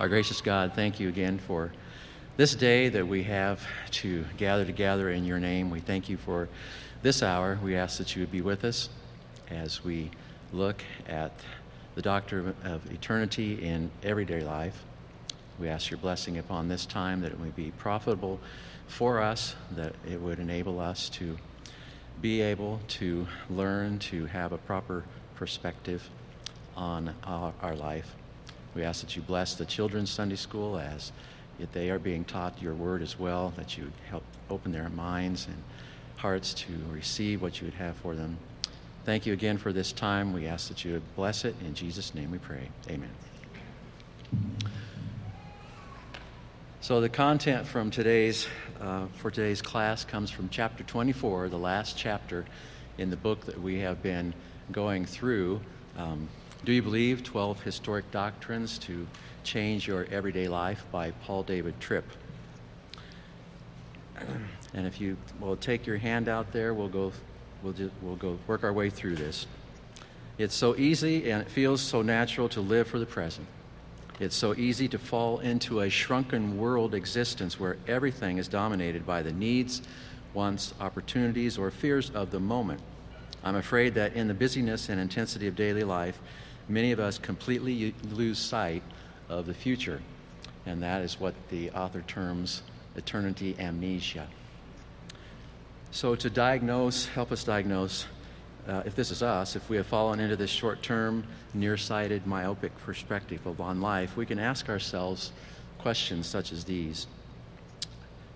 Our gracious God, thank you again for this day that we have to gather together in your name. We thank you for this hour. We ask that you would be with us as we look at the doctor of eternity in everyday life. We ask your blessing upon this time that it would be profitable for us, that it would enable us to be able to learn to have a proper perspective on our, our life. We ask that you bless the children's Sunday school as they are being taught your word as well, that you help open their minds and hearts to receive what you would have for them. Thank you again for this time. We ask that you would bless it. In Jesus' name we pray. Amen. So the content from today's uh, for today's class comes from chapter 24, the last chapter in the book that we have been going through. Um, do you believe 12 historic doctrines to change your everyday life by Paul David Tripp? And if you will take your hand out there, we'll go, we'll, just, we'll go work our way through this. It's so easy and it feels so natural to live for the present. It's so easy to fall into a shrunken world existence where everything is dominated by the needs, wants, opportunities, or fears of the moment. I'm afraid that in the busyness and intensity of daily life, many of us completely lose sight of the future. And that is what the author terms eternity amnesia. So, to diagnose, help us diagnose uh, if this is us, if we have fallen into this short term, nearsighted, myopic perspective of on life, we can ask ourselves questions such as these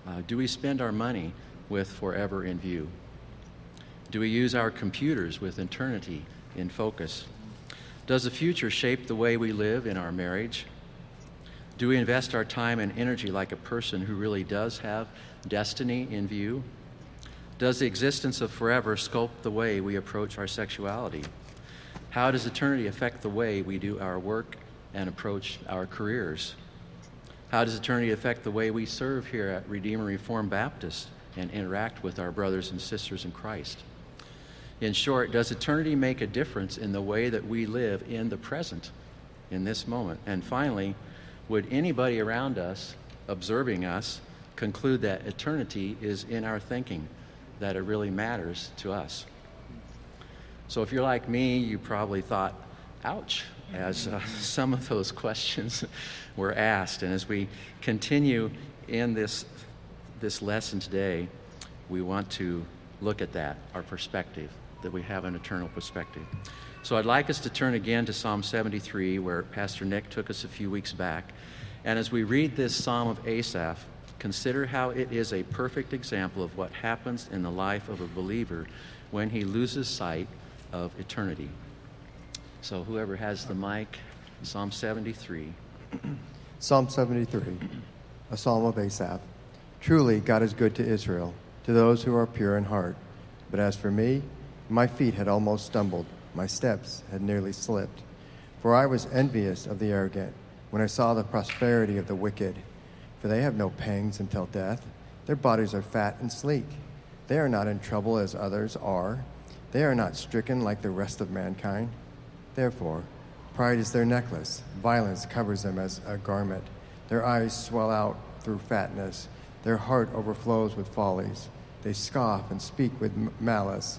uh, Do we spend our money with forever in view? Do we use our computers with eternity in focus? Does the future shape the way we live in our marriage? Do we invest our time and energy like a person who really does have destiny in view? Does the existence of forever sculpt the way we approach our sexuality? How does eternity affect the way we do our work and approach our careers? How does eternity affect the way we serve here at Redeemer Reformed Baptist and interact with our brothers and sisters in Christ? In short, does eternity make a difference in the way that we live in the present, in this moment? And finally, would anybody around us, observing us, conclude that eternity is in our thinking, that it really matters to us? So if you're like me, you probably thought, ouch, as uh, some of those questions were asked. And as we continue in this, this lesson today, we want to look at that, our perspective that we have an eternal perspective. So I'd like us to turn again to Psalm 73, where Pastor Nick took us a few weeks back. And as we read this Psalm of Asaph, consider how it is a perfect example of what happens in the life of a believer when he loses sight of eternity. So whoever has the mic, Psalm 73. Psalm 73, a psalm of Asaph. Truly, God is good to Israel, to those who are pure in heart. But as for me, my feet had almost stumbled, my steps had nearly slipped. For I was envious of the arrogant when I saw the prosperity of the wicked. For they have no pangs until death. Their bodies are fat and sleek. They are not in trouble as others are. They are not stricken like the rest of mankind. Therefore, pride is their necklace, violence covers them as a garment. Their eyes swell out through fatness, their heart overflows with follies. They scoff and speak with malice.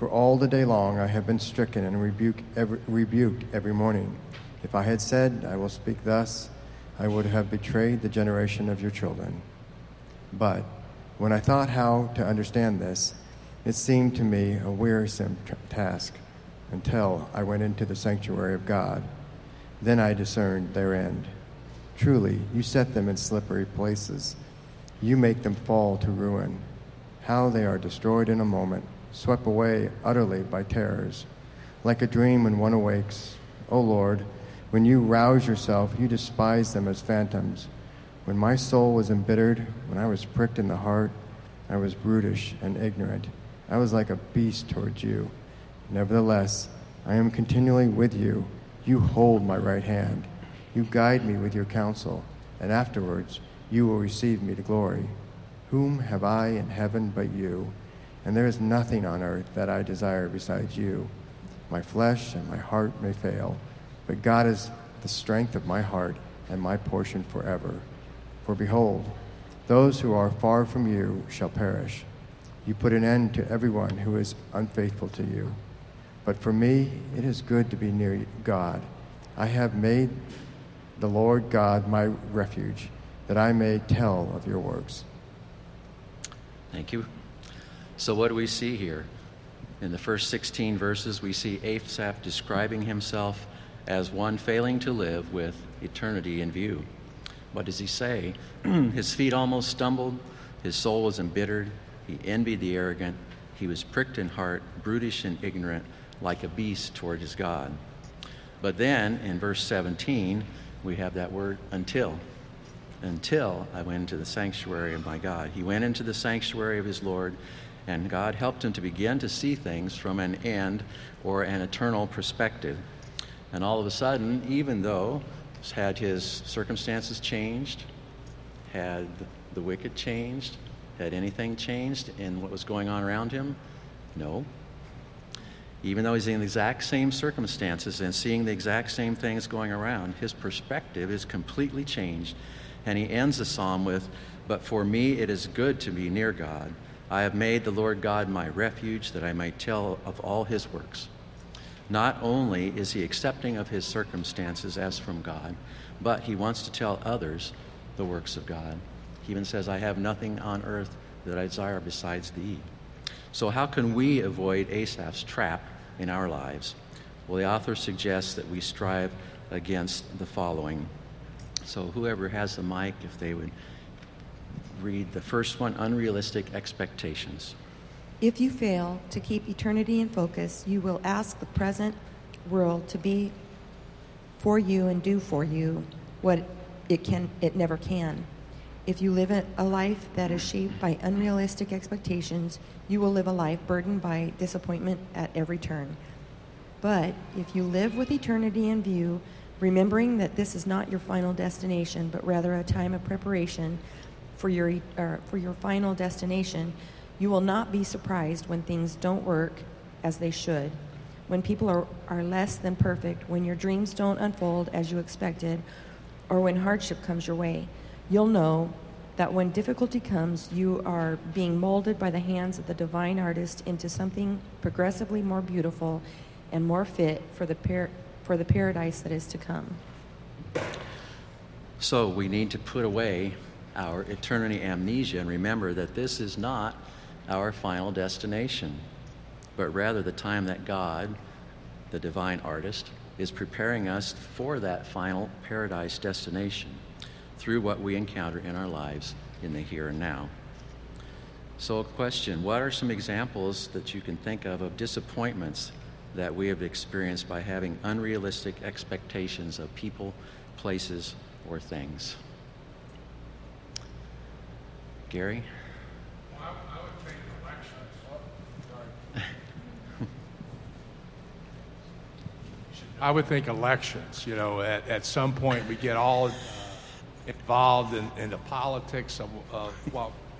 For all the day long I have been stricken and rebuked every, rebuked every morning. If I had said, I will speak thus, I would have betrayed the generation of your children. But when I thought how to understand this, it seemed to me a wearisome task until I went into the sanctuary of God. Then I discerned their end. Truly, you set them in slippery places. You make them fall to ruin. How they are destroyed in a moment swept away utterly by terrors. Like a dream when one awakes, O Lord, when you rouse yourself, you despise them as phantoms. When my soul was embittered, when I was pricked in the heart, I was brutish and ignorant. I was like a beast towards you. Nevertheless, I am continually with you. You hold my right hand. You guide me with your counsel, and afterwards you will receive me to glory. Whom have I in heaven but you? And there is nothing on earth that I desire besides you. My flesh and my heart may fail, but God is the strength of my heart and my portion forever. For behold, those who are far from you shall perish. You put an end to everyone who is unfaithful to you. But for me, it is good to be near God. I have made the Lord God my refuge, that I may tell of your works. Thank you. So, what do we see here? In the first 16 verses, we see Asaph describing himself as one failing to live with eternity in view. What does he say? his feet almost stumbled, his soul was embittered, he envied the arrogant, he was pricked in heart, brutish and ignorant, like a beast toward his God. But then in verse 17, we have that word until. Until I went into the sanctuary of my God. He went into the sanctuary of his Lord, and God helped him to begin to see things from an end or an eternal perspective. And all of a sudden, even though had his circumstances changed, had the wicked changed, had anything changed in what was going on around him? No. Even though he's in the exact same circumstances and seeing the exact same things going around, his perspective is completely changed. And he ends the psalm with, But for me it is good to be near God. I have made the Lord God my refuge that I might tell of all his works. Not only is he accepting of his circumstances as from God, but he wants to tell others the works of God. He even says, I have nothing on earth that I desire besides thee. So, how can we avoid Asaph's trap in our lives? Well, the author suggests that we strive against the following. So, whoever has the mic, if they would read the first one unrealistic expectations. If you fail to keep eternity in focus, you will ask the present world to be for you and do for you what it can it never can. If you live a life that is shaped by unrealistic expectations, you will live a life burdened by disappointment at every turn. But if you live with eternity in view, remembering that this is not your final destination, but rather a time of preparation for your, for your final destination, you will not be surprised when things don't work as they should, when people are, are less than perfect, when your dreams don't unfold as you expected, or when hardship comes your way you'll know that when difficulty comes, you are being molded by the hands of the divine artist into something progressively more beautiful and more fit for the, par- for the paradise that is to come. So we need to put away our eternity amnesia and remember that this is not our final destination, but rather the time that God, the divine artist, is preparing us for that final paradise destination through what we encounter in our lives in the here and now. So, a question What are some examples that you can think of of disappointments that we have experienced by having unrealistic expectations of people, places, or things? Gary? I would think elections. You know, at, at some point we get all involved in, in the politics of, of,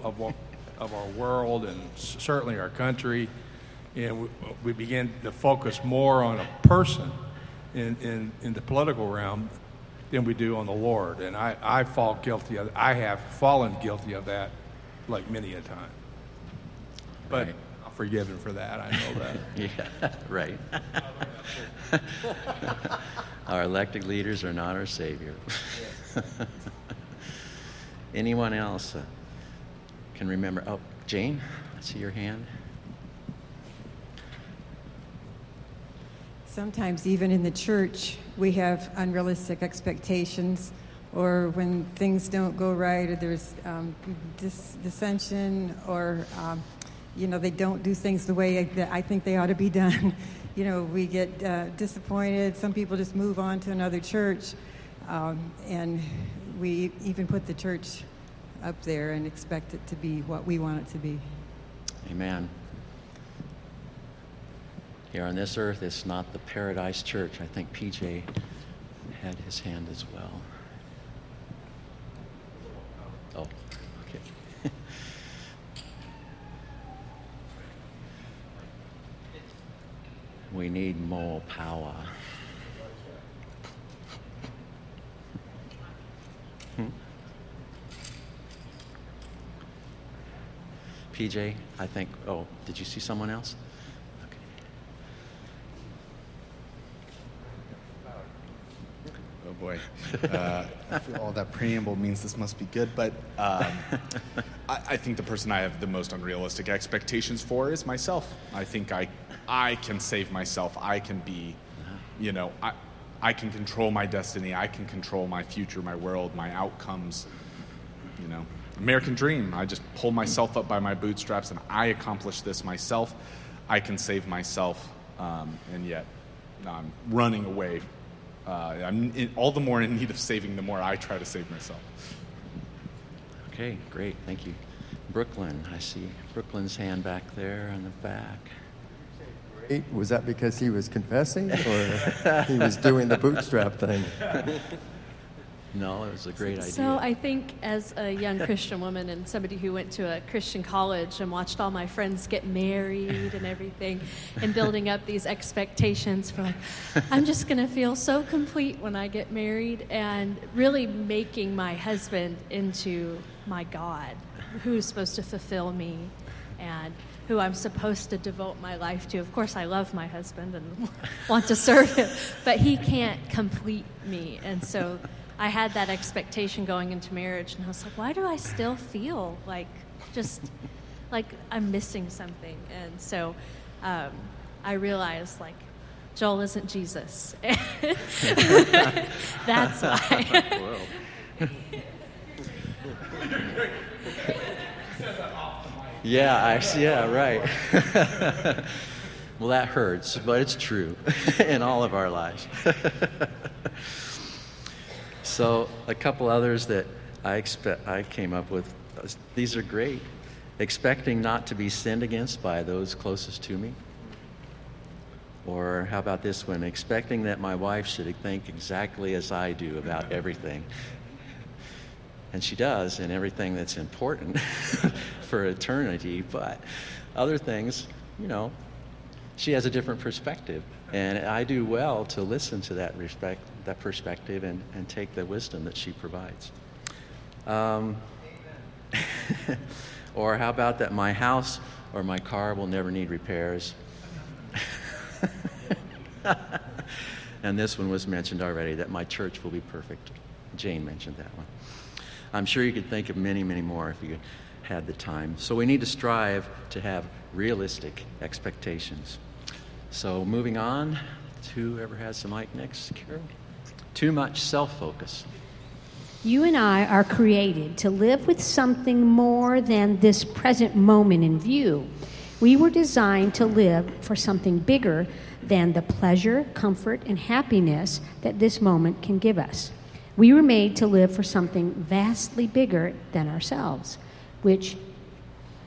of, of our world and certainly our country. And we, we begin to focus more on a person in, in, in the political realm than we do on the Lord. And I, I fall guilty of I have fallen guilty of that like many a time. But right. I'm forgiven for that. I know that. yeah, right. our elected leaders are not our Savior. Anyone else uh, can remember? Oh, Jane, I see your hand. Sometimes, even in the church, we have unrealistic expectations, or when things don't go right, or there's um, dis- dissension, or um, you know they don't do things the way that I think they ought to be done. you know, we get uh, disappointed. Some people just move on to another church, um, and we even put the church up there and expect it to be what we want it to be. Amen. Here on this earth, it's not the paradise church. I think PJ had his hand as well. Oh, okay. We need more power. Hmm? PJ, I think. Oh, did you see someone else? Okay. Oh boy. Uh, all that preamble means this must be good, but um, I, I think the person I have the most unrealistic expectations for is myself. I think I, I can save myself. I can be, you know, I, I can control my destiny. I can control my future, my world, my outcomes. You know, American dream. I just pull myself up by my bootstraps and I accomplish this myself. I can save myself, um, and yet I'm running away. Uh, I'm in, all the more in need of saving the more I try to save myself. Okay, great. Thank you. Brooklyn, I see Brooklyn's hand back there in the back. Eight, was that because he was confessing or he was doing the bootstrap thing? No, it was a great idea. So I think as a young Christian woman and somebody who went to a Christian college and watched all my friends get married and everything and building up these expectations for like I'm just going to feel so complete when I get married and really making my husband into my God who's supposed to fulfill me and who I'm supposed to devote my life to. Of course, I love my husband and want to serve him, but he can't complete me. And so I had that expectation going into marriage, and I was like, why do I still feel like just like I'm missing something? And so um, I realized, like, Joel isn't Jesus. That's why. yeah, I. Yeah, right. well, that hurts, but it's true in all of our lives. So a couple others that I expect I came up with. Uh, these are great. Expecting not to be sinned against by those closest to me. Or how about this one? Expecting that my wife should think exactly as I do about everything. And she does in everything that's important for eternity, but other things, you know, she has a different perspective. And I do well to listen to that respect, that perspective and, and take the wisdom that she provides. Um, or how about that my house or my car will never need repairs? and this one was mentioned already that my church will be perfect. Jane mentioned that one. I'm sure you could think of many, many more if you had the time. So we need to strive to have realistic expectations. So moving on whoever has the mic next, Carol. Too much self focus. You and I are created to live with something more than this present moment in view. We were designed to live for something bigger than the pleasure, comfort, and happiness that this moment can give us. We were made to live for something vastly bigger than ourselves, which,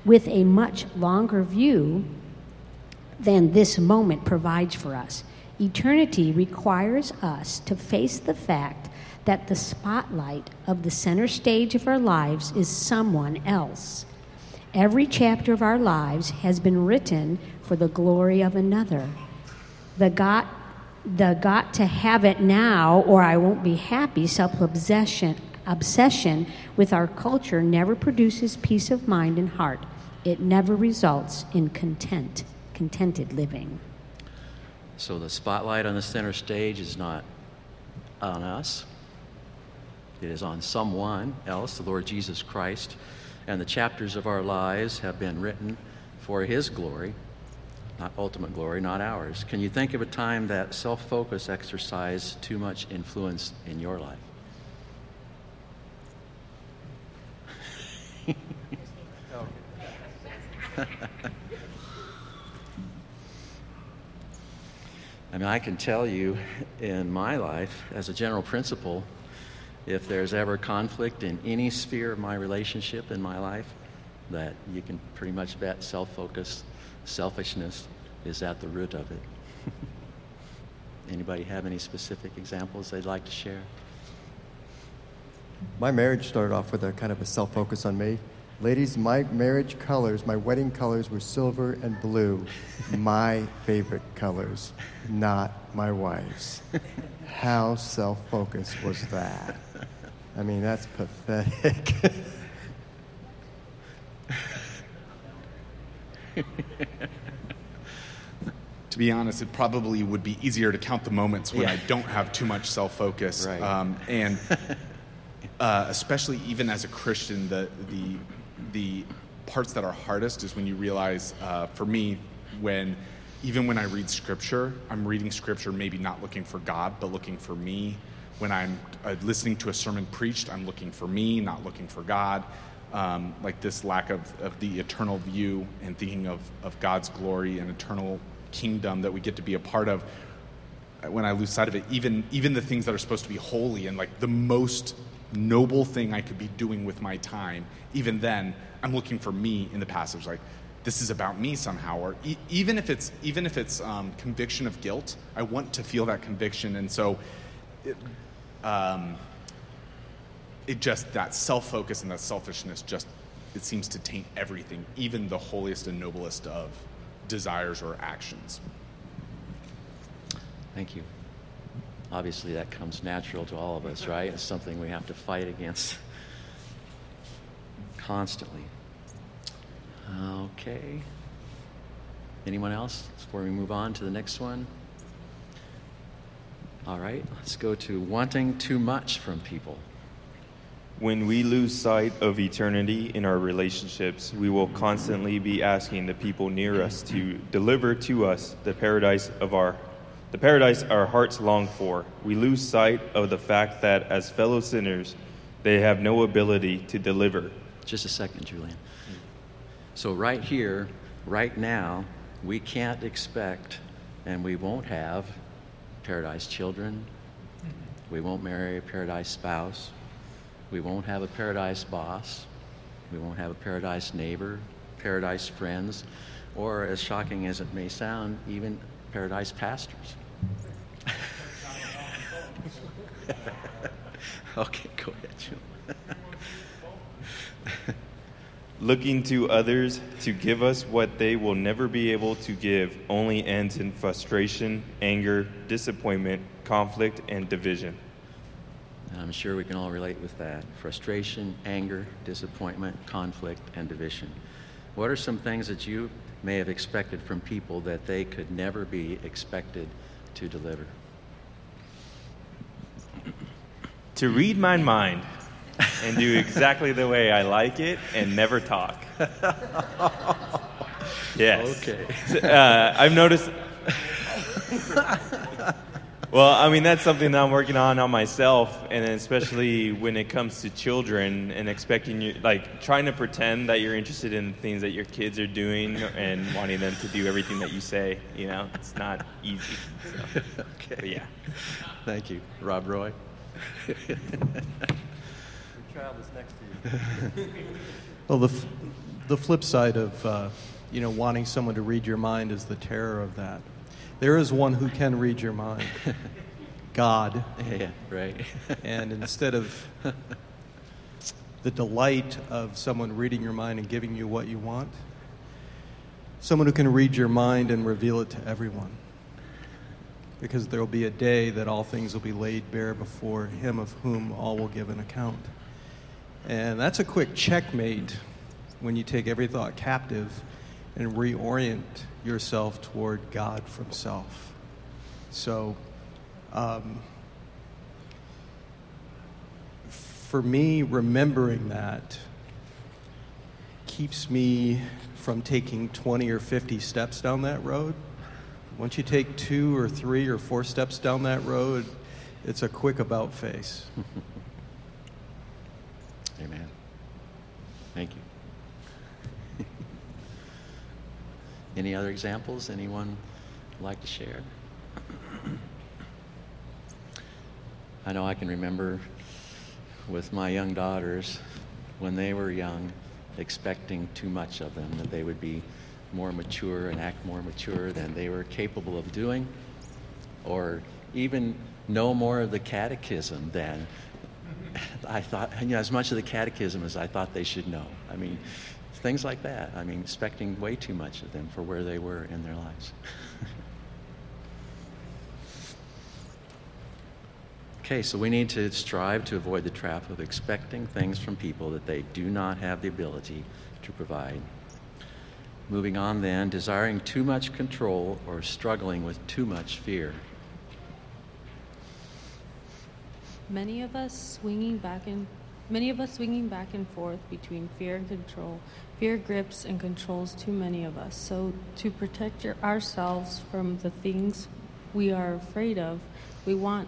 with a much longer view than this moment provides for us. Eternity requires us to face the fact that the spotlight of the center stage of our lives is someone else. Every chapter of our lives has been written for the glory of another. The got, the got to have it now or I won't be happy self obsession obsession with our culture never produces peace of mind and heart. It never results in content, contented living. So the spotlight on the center stage is not on us, it is on someone else, the Lord Jesus Christ. And the chapters of our lives have been written for His glory, not ultimate glory, not ours. Can you think of a time that self focus exercised too much influence in your life? I mean, I can tell you in my life, as a general principle, if there's ever conflict in any sphere of my relationship in my life, that you can pretty much bet self focus, selfishness is at the root of it. Anybody have any specific examples they'd like to share? My marriage started off with a kind of a self focus on me. Ladies, my marriage colors, my wedding colors were silver and blue, my favorite colors, not my wife's. How self focused was that? I mean, that's pathetic. to be honest, it probably would be easier to count the moments when Yeah. I don't have too much self focus. Right. Um, and uh, especially even as a Christian, the, the, the parts that are hardest is when you realize, uh, for me, when even when I read scripture, I'm reading scripture maybe not looking for God, but looking for me. When I'm uh, listening to a sermon preached, I'm looking for me, not looking for God. Um, like this lack of, of the eternal view and thinking of, of God's glory and eternal kingdom that we get to be a part of when I lose sight of it, even even the things that are supposed to be holy and like the most noble thing I could be doing with my time, even then I'm looking for me in the passage. Like this is about me somehow, or e- even if it's even if it's um, conviction of guilt, I want to feel that conviction, and so. It, um, it just that self-focus and that selfishness just it seems to taint everything even the holiest and noblest of desires or actions Thank you. Obviously, that comes natural to all of us, right? It's something we have to fight against constantly. Okay. Anyone else before we move on to the next one? All right, let's go to wanting too much from people. When we lose sight of eternity in our relationships, we will constantly be asking the people near us to deliver to us the paradise of our the paradise our hearts long for. We lose sight of the fact that as fellow sinners, they have no ability to deliver. Just a second, Julian. So, right here, right now, we can't expect, and we won't have paradise children. We won't marry a paradise spouse. We won't have a paradise boss. We won't have a paradise neighbor, paradise friends, or as shocking as it may sound, even paradise pastors. okay, go ahead, Julian. Looking to others to give us what they will never be able to give only ends in frustration, anger, disappointment, conflict, and division. I'm sure we can all relate with that frustration, anger, disappointment, conflict, and division. What are some things that you may have expected from people that they could never be expected to deliver? To read my mind and do exactly the way I like it and never talk. Yes. Okay. Uh, I've noticed. well, I mean, that's something that I'm working on on myself, and especially when it comes to children and expecting you, like, trying to pretend that you're interested in things that your kids are doing and wanting them to do everything that you say. You know, it's not easy. So. okay. But yeah. Thank you. Rob Roy? Your child is next to you. Well, the, f- the flip side of uh, you know wanting someone to read your mind is the terror of that. There is one who can read your mind, God, yeah, right. and instead of the delight of someone reading your mind and giving you what you want, someone who can read your mind and reveal it to everyone. Because there will be a day that all things will be laid bare before him of whom all will give an account. And that's a quick checkmate when you take every thought captive and reorient yourself toward God from self. So, um, for me, remembering that keeps me from taking 20 or 50 steps down that road. Once you take two or three or four steps down that road, it's a quick about face. Amen. Thank you. Any other examples? Anyone like to share? I know I can remember with my young daughters when they were young, expecting too much of them, that they would be more mature and act more mature than they were capable of doing, or even know more of the catechism than I thought, you know, as much of the catechism as I thought they should know. I mean, things like that. I mean, expecting way too much of them for where they were in their lives. okay, so we need to strive to avoid the trap of expecting things from people that they do not have the ability to provide. Moving on, then, desiring too much control or struggling with too much fear. Many of us swinging back and many of us swinging back and forth between fear and control. Fear grips and controls too many of us. So to protect your, ourselves from the things we are afraid of, we want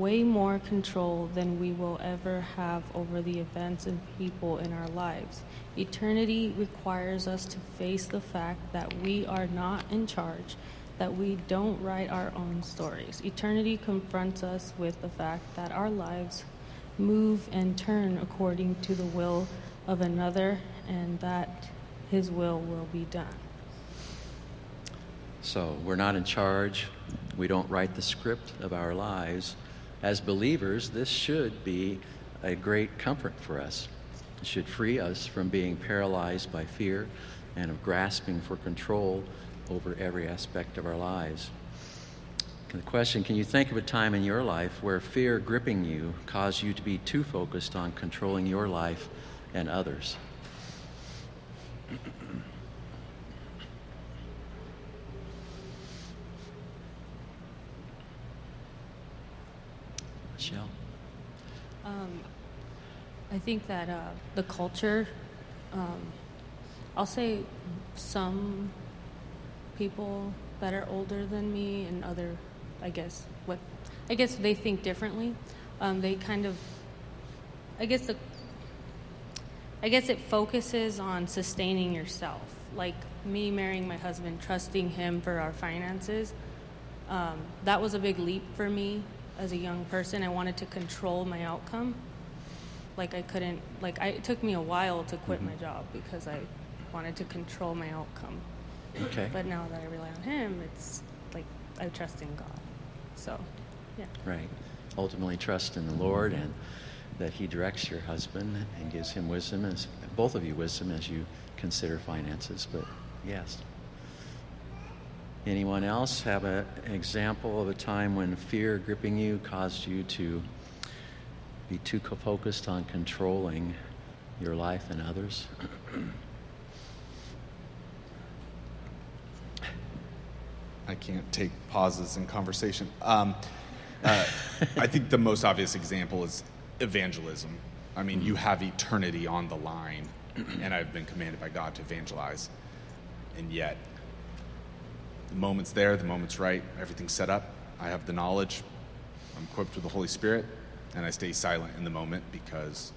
way more control than we will ever have over the events and people in our lives. Eternity requires us to face the fact that we are not in charge, that we don't write our own stories. Eternity confronts us with the fact that our lives move and turn according to the will of another and that his will will be done. So we're not in charge. We don't write the script of our lives. As believers, this should be a great comfort for us. It should free us from being paralyzed by fear and of grasping for control over every aspect of our lives. The question Can you think of a time in your life where fear gripping you caused you to be too focused on controlling your life and others? Michelle? Um, I think that uh, the culture, um, I'll say some people that are older than me and other, I guess, what, I guess they think differently. Um, they kind of, I guess the, I guess it focuses on sustaining yourself. Like me marrying my husband, trusting him for our finances. Um, that was a big leap for me as a young person. I wanted to control my outcome. Like I couldn't, like I, it took me a while to quit my mm-hmm. job because I wanted to control my outcome. Okay. But now that I rely on him, it's like I trust in God. So, yeah. Right. Ultimately, trust in the Lord and that He directs your husband and gives him wisdom, as both of you wisdom as you consider finances. But yes. Anyone else have a, an example of a time when fear gripping you caused you to be too focused on controlling your life and others? I can't take pauses in conversation. Um, uh, I think the most obvious example is evangelism. I mean, you have eternity on the line, and I've been commanded by God to evangelize. And yet, the moment's there, the moment's right, everything's set up. I have the knowledge, I'm equipped with the Holy Spirit, and I stay silent in the moment because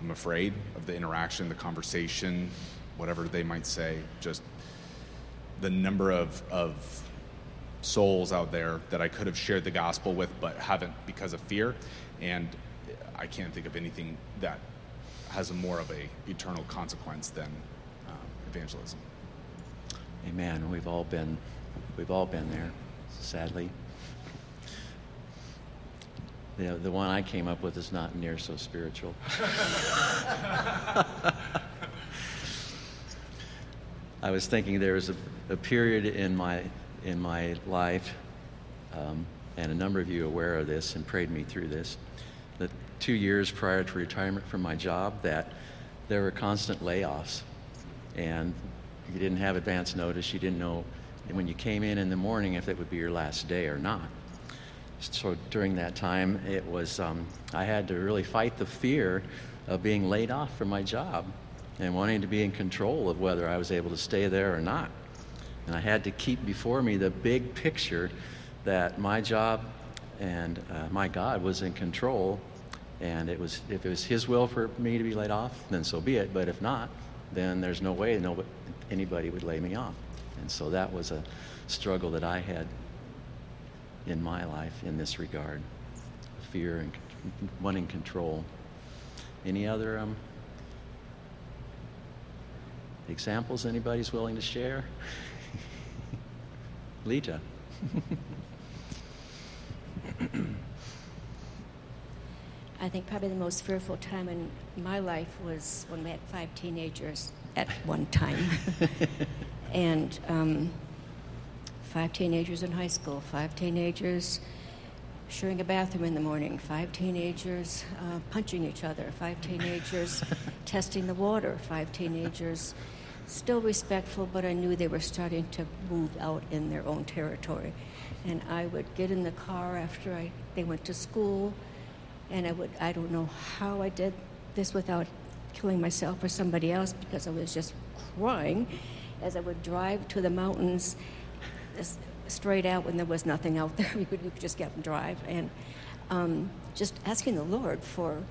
I'm afraid of the interaction, the conversation, whatever they might say. Just the number of, of souls out there that I could have shared the gospel with but haven't because of fear. And I can't think of anything that has more of a eternal consequence than um, evangelism. Amen. We've all been, we've all been there, sadly. The, the one I came up with is not near so spiritual. I was thinking there was a, a period in my, in my life, um, and a number of you are aware of this and prayed me through this, that two years prior to retirement from my job, that there were constant layoffs. And you didn't have advance notice. You didn't know when you came in in the morning if it would be your last day or not. So during that time, it was um, I had to really fight the fear of being laid off from my job and wanting to be in control of whether I was able to stay there or not. And I had to keep before me the big picture that my job and uh, my God was in control. And it was if it was His will for me to be laid off, then so be it. But if not, then there's no way nobody, anybody would lay me off. And so that was a struggle that I had in my life in this regard fear and wanting control. Any other um, examples anybody's willing to share? Lita. I think probably the most fearful time in my life was when we had five teenagers at one time. and um, five teenagers in high school, five teenagers sharing a bathroom in the morning, five teenagers uh, punching each other, five teenagers testing the water, five teenagers still respectful, but I knew they were starting to move out in their own territory. And I would get in the car after I, they went to school, and I would, I don't know how I did this without killing myself or somebody else because I was just crying as I would drive to the mountains straight out when there was nothing out there. We could, we could just get and drive. And um, just asking the Lord for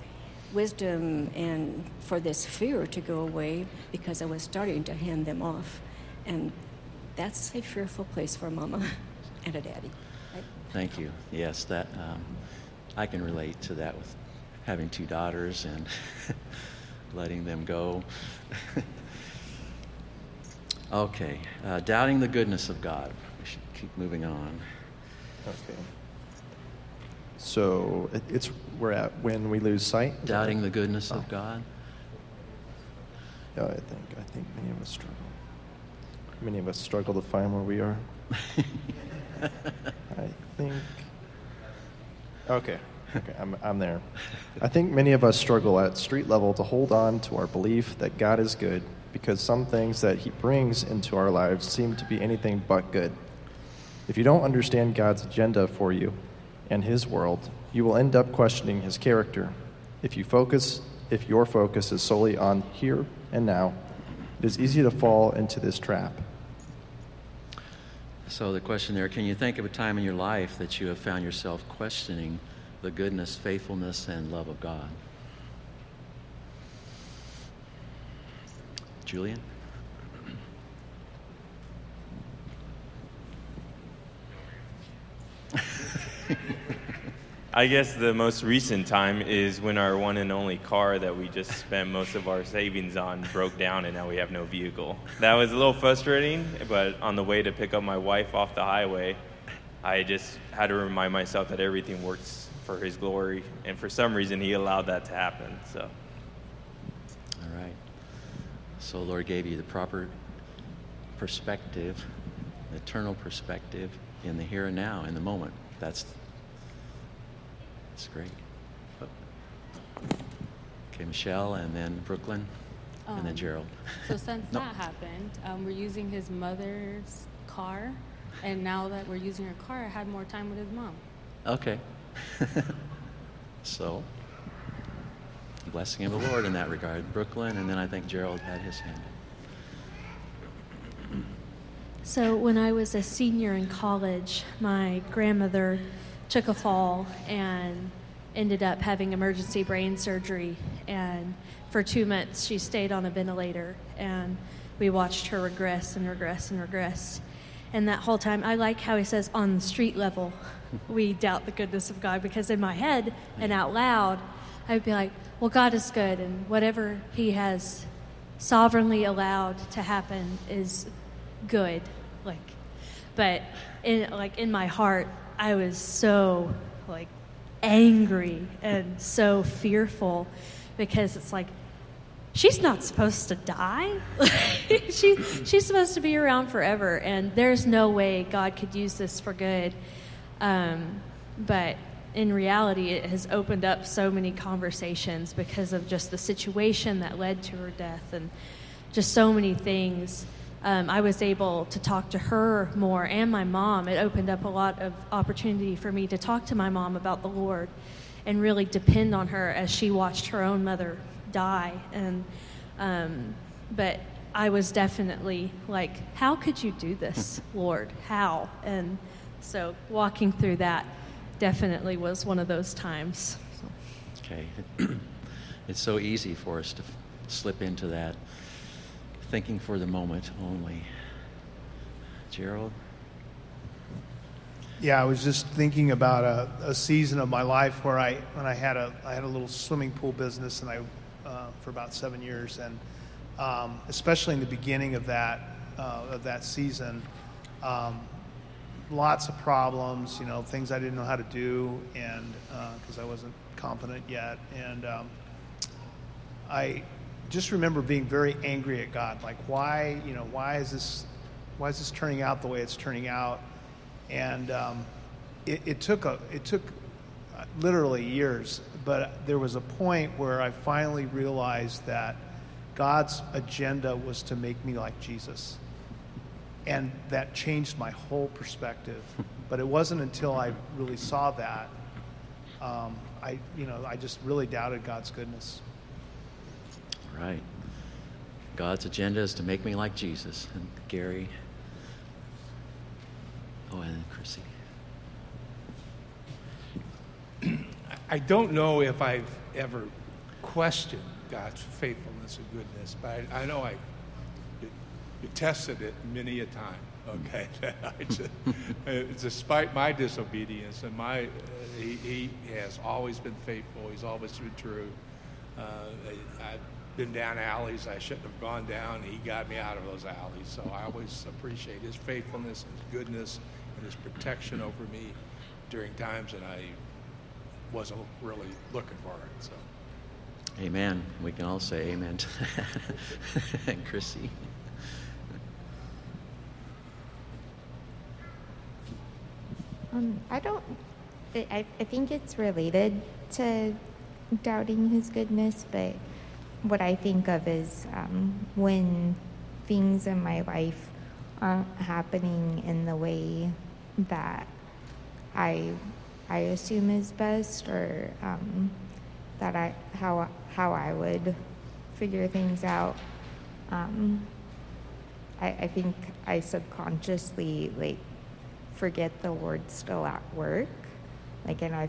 wisdom and for this fear to go away because I was starting to hand them off. And that's a fearful place for a mama and a daddy. Thank you. Yes, that um, I can relate to that with having two daughters and letting them go. okay, uh, doubting the goodness of God. We should keep moving on. Okay. So it, it's we're at when we lose sight. Doubting the goodness oh. of God. Yeah, I think I think many of us struggle. Many of us struggle to find where we are. I think. Okay, okay, I'm I'm there. I think many of us struggle at street level to hold on to our belief that God is good because some things that He brings into our lives seem to be anything but good. If you don't understand God's agenda for you, and his world, you will end up questioning his character. If you focus, if your focus is solely on here and now, it is easy to fall into this trap. So the question there, can you think of a time in your life that you have found yourself questioning the goodness, faithfulness, and love of God? Julian? I guess the most recent time is when our one and only car that we just spent most of our savings on broke down and now we have no vehicle. That was a little frustrating, but on the way to pick up my wife off the highway, I just had to remind myself that everything works for His glory, and for some reason He allowed that to happen. So. All right. So, Lord gave you the proper perspective, eternal perspective in the here and now, in the moment. That's that's great. Okay, Michelle, and then Brooklyn, um, and then um, Gerald. So since no. that happened, um, we're using his mother's car, and now that we're using her car, I had more time with his mom. Okay. so, blessing of the Lord in that regard. Brooklyn, and then I think Gerald had his hand. So, when I was a senior in college, my grandmother took a fall and ended up having emergency brain surgery. And for two months, she stayed on a ventilator. And we watched her regress and regress and regress. And that whole time, I like how he says, on the street level, we doubt the goodness of God. Because in my head and out loud, I'd be like, well, God is good. And whatever he has sovereignly allowed to happen is good. Like, but in, like in my heart, I was so like angry and so fearful because it's like she's not supposed to die. she she's supposed to be around forever, and there's no way God could use this for good. Um, but in reality, it has opened up so many conversations because of just the situation that led to her death, and just so many things um, I was able to talk to her more and my mom. It opened up a lot of opportunity for me to talk to my mom about the Lord and really depend on her as she watched her own mother die. And um, but I was definitely like, how could you do this, Lord? How? And so walking through that definitely was one of those times. Okay, it's so easy for us to slip into that thinking for the moment only. Gerald? Yeah, I was just thinking about a, a season of my life where I when I had a I had a little swimming pool business and I uh, for about seven years and um, especially in the beginning of that uh, of that season, um, lots of problems. You know, things I didn't know how to do and because uh, I wasn't competent yet and um, I just remember being very angry at God. Like, why, you know, why is this, why is this turning out the way it's turning out? And um, it, it, took a, it took uh, literally years, but there was a point where I finally realized that God's agenda was to make me like Jesus, and that changed my whole perspective. But it wasn't until I really saw that, um, I, you know, I just really doubted God's goodness. Right. God's agenda is to make me like Jesus. And Gary. Oh, and Chrissy. I don't know if I've ever questioned God's faithfulness and goodness, but I, I know I you, tested it many a time. Okay, just, uh, despite my disobedience and my, uh, he, he, has always been faithful. He's always been true. Uh, I, been down alleys I shouldn't have gone down. He got me out of those alleys. So I always appreciate his faithfulness, his goodness, and his protection over me during times that I wasn't really looking for it. So. Amen. We can all say amen to that. and Chrissy. Um, I don't. I, I think it's related to doubting his goodness, but what I think of is um, when things in my life aren't happening in the way that I I assume is best, or um, that I how how I would figure things out. Um, I, I think I subconsciously like forget the Lord's still at work, like, and I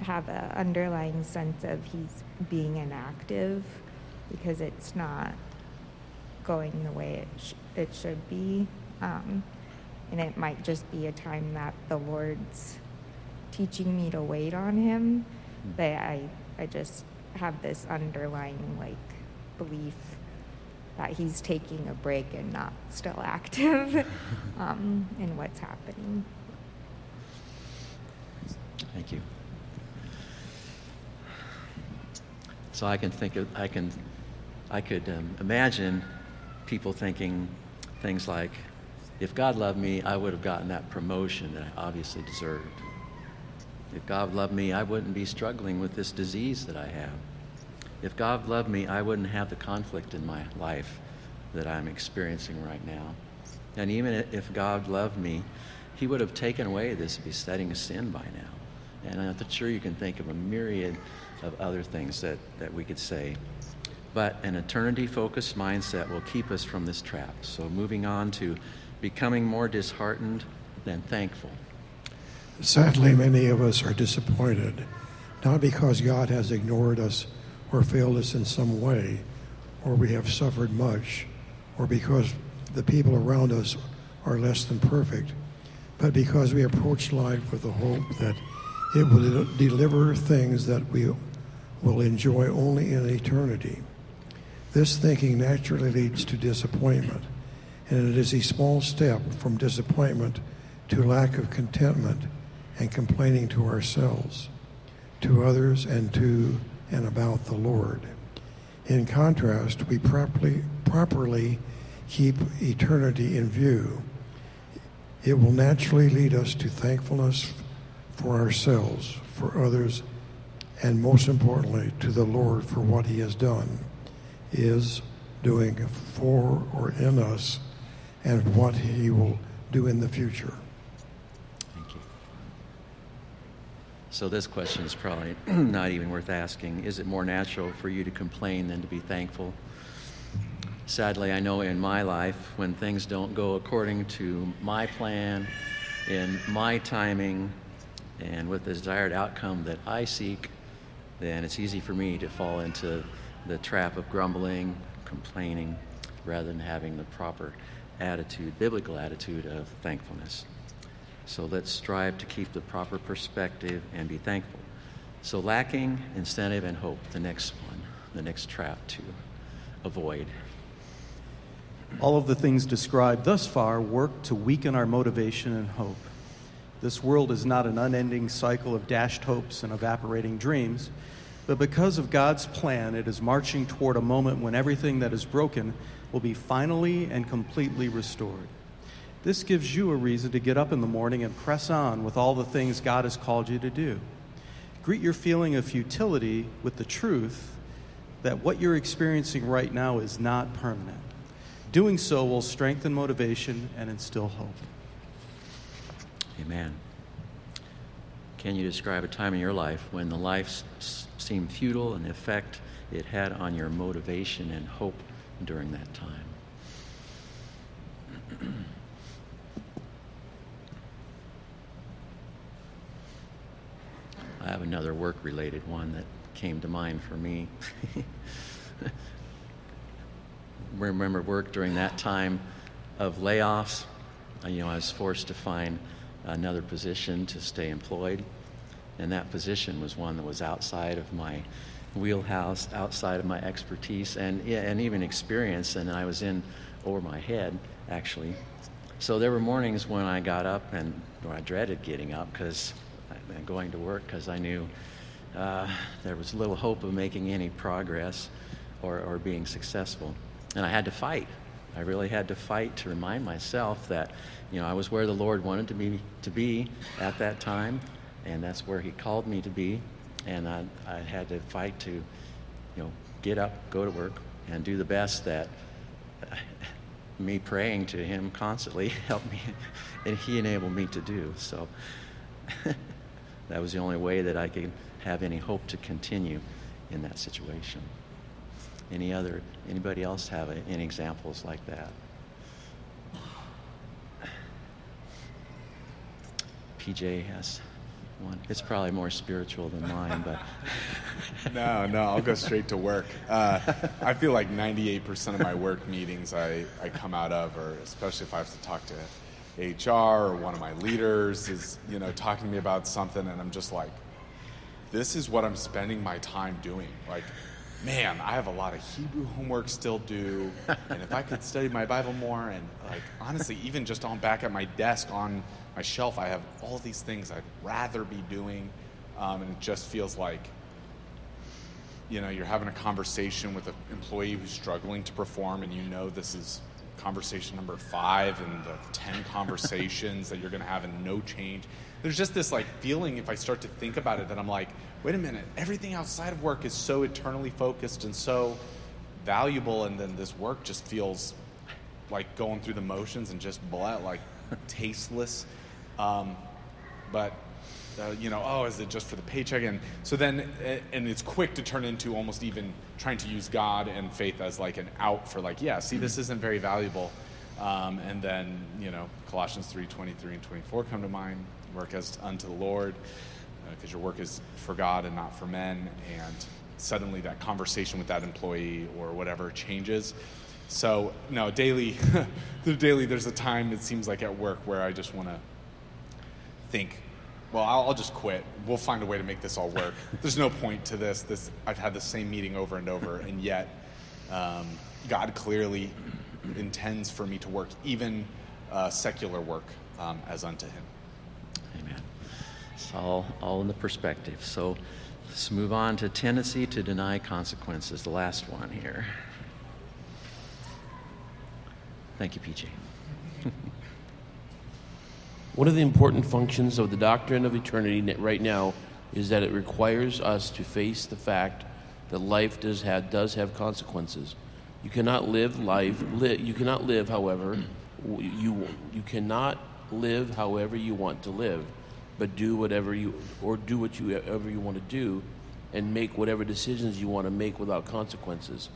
have an underlying sense of He's being inactive because it's not going the way it, sh- it should be. Um, and it might just be a time that the Lord's teaching me to wait on Him. Hmm. But I, I just have this underlying like belief that He's taking a break and not still active um, in what's happening. Thank you. So I can think of, I can I could um, imagine people thinking things like, if God loved me, I would have gotten that promotion that I obviously deserved. If God loved me, I wouldn't be struggling with this disease that I have. If God loved me, I wouldn't have the conflict in my life that I'm experiencing right now. And even if God loved me, He would have taken away this besetting sin by now. And I'm sure you can think of a myriad of other things that, that we could say but an eternity focused mindset will keep us from this trap. So, moving on to becoming more disheartened than thankful. Sadly, many of us are disappointed, not because God has ignored us or failed us in some way, or we have suffered much, or because the people around us are less than perfect, but because we approach life with the hope that it will deliver things that we will enjoy only in eternity. This thinking naturally leads to disappointment, and it is a small step from disappointment to lack of contentment and complaining to ourselves, to others, and to and about the Lord. In contrast, we properly, properly keep eternity in view. It will naturally lead us to thankfulness for ourselves, for others, and most importantly, to the Lord for what He has done is doing for or in us and what he will do in the future. Thank you. So, this question is probably not even worth asking. Is it more natural for you to complain than to be thankful? Sadly, I know in my life, when things don't go according to my plan, in my timing, and with the desired outcome that I seek, then it's easy for me to fall into the trap of grumbling, complaining, rather than having the proper attitude, biblical attitude of thankfulness. So let's strive to keep the proper perspective and be thankful. So, lacking incentive and hope, the next one, the next trap to avoid. All of the things described thus far work to weaken our motivation and hope. This world is not an unending cycle of dashed hopes and evaporating dreams, but because of God's plan, it is marching toward a moment when everything that is broken will be finally and completely restored. This gives you a reason to get up in the morning and press on with all the things God has called you to do. Greet your feeling of futility with the truth that what you're experiencing right now is not permanent. Doing so will strengthen motivation and instill hope. Amen. Can you describe a time in your life when the life seemed futile and the effect it had on your motivation and hope during that time? I have another work related one that came to mind for me. Remember work during that time of layoffs. Uh, You know, I was forced to find another position to stay employed. And that position was one that was outside of my wheelhouse, outside of my expertise and, and even experience. And I was in over my head, actually. So there were mornings when I got up and or I dreaded getting up because going to work because I knew uh, there was little hope of making any progress or, or being successful. And I had to fight. I really had to fight to remind myself that, you know, I was where the Lord wanted to be to be at that time, and that's where He called me to be. And I, I had to fight to, you know, get up, go to work, and do the best that me praying to Him constantly helped me, and He enabled me to do. So that was the only way that I could have any hope to continue in that situation. Any other, anybody else have any examples like that? PJ has one. It's probably more spiritual than mine, but. no, no, I'll go straight to work. Uh, I feel like 98% of my work meetings I, I come out of, or especially if I have to talk to HR or one of my leaders is, you know, talking to me about something, and I'm just like, this is what I'm spending my time doing. Like, man, I have a lot of Hebrew homework still due, and if I could study my Bible more, and like, honestly, even just on back at my desk on my shelf, I have all these things I'd rather be doing, um, and it just feels like, you know, you're having a conversation with an employee who's struggling to perform, and you know this is conversation number five and the 10 conversations that you're going to have and no change. There's just this like feeling if I start to think about it that I'm like, wait a minute, everything outside of work is so eternally focused and so valuable, and then this work just feels like going through the motions and just blah, like tasteless. Um, but uh, you know, oh, is it just for the paycheck? And so then, and it's quick to turn into almost even trying to use God and faith as like an out for like, yeah, see, this isn't very valuable. Um, and then, you know, Colossians 3 23 and 24 come to mind. Work as unto the Lord, because uh, your work is for God and not for men. And suddenly that conversation with that employee or whatever changes. So, no, daily, the daily, there's a time it seems like at work where I just want to think, well, I'll, I'll, just quit. We'll find a way to make this all work. There's no point to this. This I've had the same meeting over and over, and yet um, God clearly intends for me to work even uh, secular work um, as unto Him. Amen. It's all all in the perspective. So let's move on to tendency to deny consequences. The last one here. Thank you, PJ. One of the important functions of the doctrine of eternity right now is that it requires us to face the fact that life does have, does have consequences. You cannot live life. Li- you cannot live, however, you you cannot live however you want to live, but do whatever you or do what you you want to do, and make whatever decisions you want to make without consequences.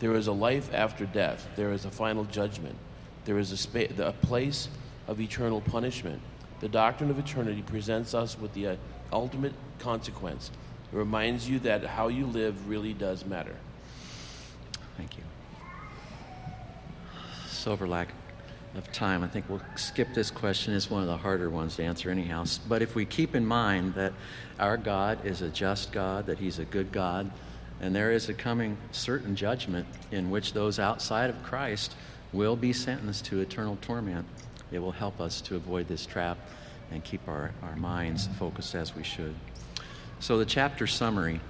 There is a life after death. There is a final judgment. There is a, spa- a place of eternal punishment. The doctrine of eternity presents us with the uh, ultimate consequence. It reminds you that how you live really does matter. Thank you. So, for lack of time, I think we'll skip this question. It's one of the harder ones to answer, anyhow. But if we keep in mind that our God is a just God, that He's a good God, and there is a coming certain judgment in which those outside of Christ will be sentenced to eternal torment, it will help us to avoid this trap and keep our, our minds focused as we should. So, the chapter summary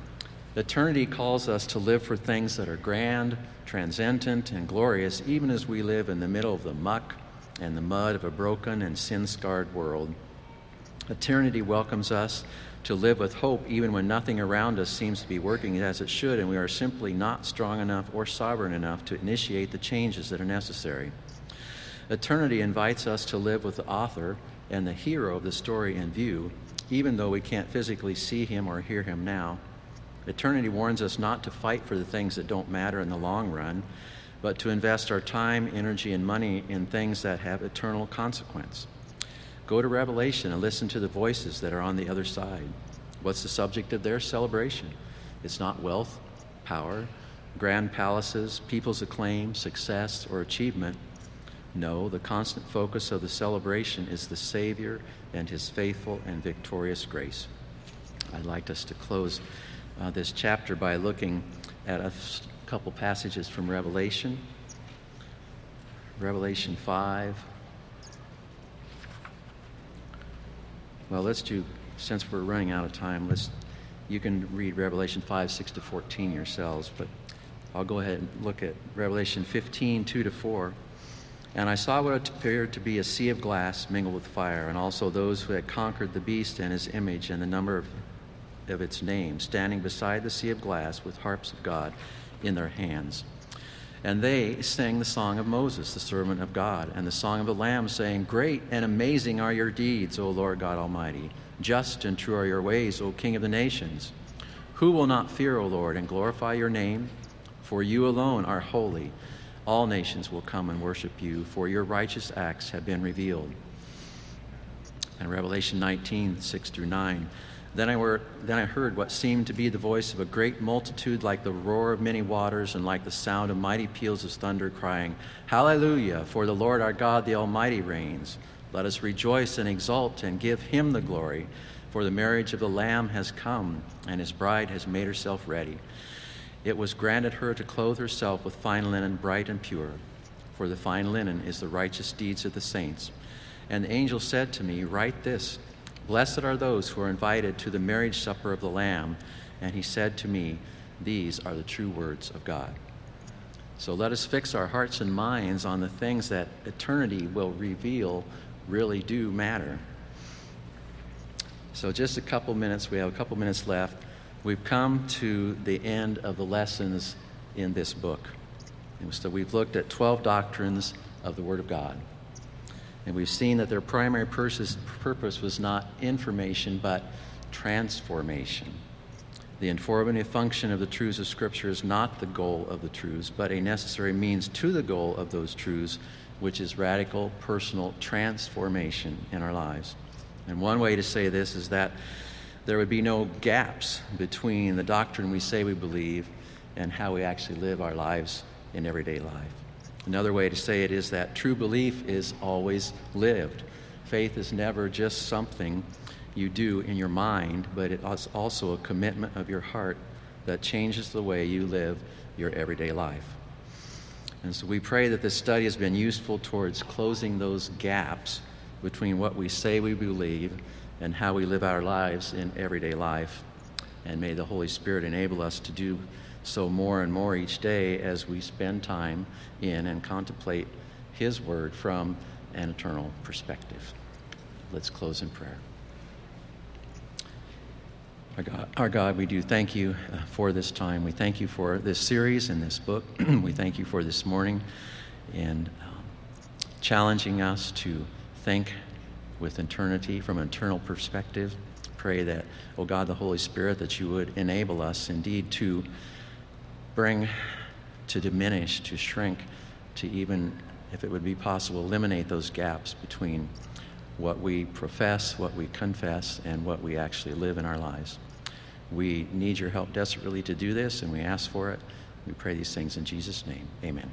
Eternity calls us to live for things that are grand, transcendent, and glorious, even as we live in the middle of the muck and the mud of a broken and sin scarred world. Eternity welcomes us to live with hope even when nothing around us seems to be working as it should, and we are simply not strong enough or sovereign enough to initiate the changes that are necessary. Eternity invites us to live with the author and the hero of the story in view, even though we can't physically see him or hear him now. Eternity warns us not to fight for the things that don't matter in the long run, but to invest our time, energy, and money in things that have eternal consequence. Go to Revelation and listen to the voices that are on the other side. What's the subject of their celebration? It's not wealth, power, grand palaces, people's acclaim, success, or achievement. No, the constant focus of the celebration is the Savior and his faithful and victorious grace. I'd like us to close uh, this chapter by looking at a couple passages from Revelation. Revelation 5. Well, let's do, since we're running out of time, let's, you can read Revelation 5, 6 to 14 yourselves, but I'll go ahead and look at Revelation 15, 2 to 4. And I saw what appeared to be a sea of glass mingled with fire, and also those who had conquered the beast and his image and the number of, of its name, standing beside the sea of glass with harps of God in their hands. And they sang the song of Moses, the servant of God, and the song of the Lamb, saying, Great and amazing are your deeds, O Lord God Almighty. Just and true are your ways, O King of the nations. Who will not fear, O Lord, and glorify your name? For you alone are holy. All nations will come and worship you, for your righteous acts have been revealed. And Revelation 19, 6 through 9. Then I, were, then I heard what seemed to be the voice of a great multitude, like the roar of many waters, and like the sound of mighty peals of thunder, crying, Hallelujah! For the Lord our God, the Almighty, reigns. Let us rejoice and exult and give him the glory. For the marriage of the Lamb has come, and his bride has made herself ready. It was granted her to clothe herself with fine linen, bright and pure. For the fine linen is the righteous deeds of the saints. And the angel said to me, Write this. Blessed are those who are invited to the marriage supper of the Lamb. And he said to me, These are the true words of God. So let us fix our hearts and minds on the things that eternity will reveal really do matter. So, just a couple minutes, we have a couple minutes left. We've come to the end of the lessons in this book. And so, we've looked at 12 doctrines of the Word of God. And we've seen that their primary purpose was not information, but transformation. The informative function of the truths of Scripture is not the goal of the truths, but a necessary means to the goal of those truths, which is radical personal transformation in our lives. And one way to say this is that there would be no gaps between the doctrine we say we believe and how we actually live our lives in everyday life. Another way to say it is that true belief is always lived. Faith is never just something you do in your mind, but it is also a commitment of your heart that changes the way you live your everyday life. And so we pray that this study has been useful towards closing those gaps between what we say we believe and how we live our lives in everyday life. And may the Holy Spirit enable us to do so more and more each day as we spend time in and contemplate His Word from an eternal perspective. Let's close in prayer. Our God, our God, we do thank you uh, for this time. We thank you for this series and this book. we thank you for this morning and um, challenging us to think with eternity from an eternal perspective. Pray that, oh God, the Holy Spirit, that you would enable us indeed to bring, to diminish, to shrink, to even, if it would be possible, eliminate those gaps between what we profess, what we confess, and what we actually live in our lives. We need your help desperately to do this, and we ask for it. We pray these things in Jesus' name. Amen.